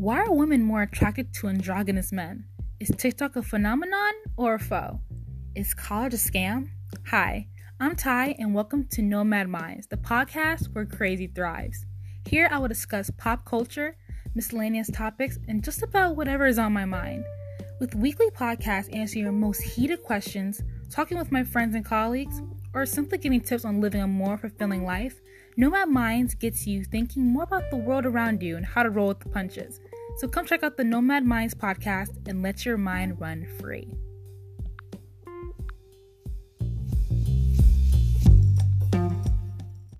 Why are women more attracted to androgynous men? Is TikTok a phenomenon or a foe? Is college a scam? Hi, I'm Ty, and welcome to Nomad Minds, the podcast where crazy thrives. Here I will discuss pop culture, miscellaneous topics, and just about whatever is on my mind. With weekly podcasts answering your most heated questions, talking with my friends and colleagues, or simply giving tips on living a more fulfilling life, Nomad Minds gets you thinking more about the world around you and how to roll with the punches. So come check out the Nomad Minds podcast and let your mind run free.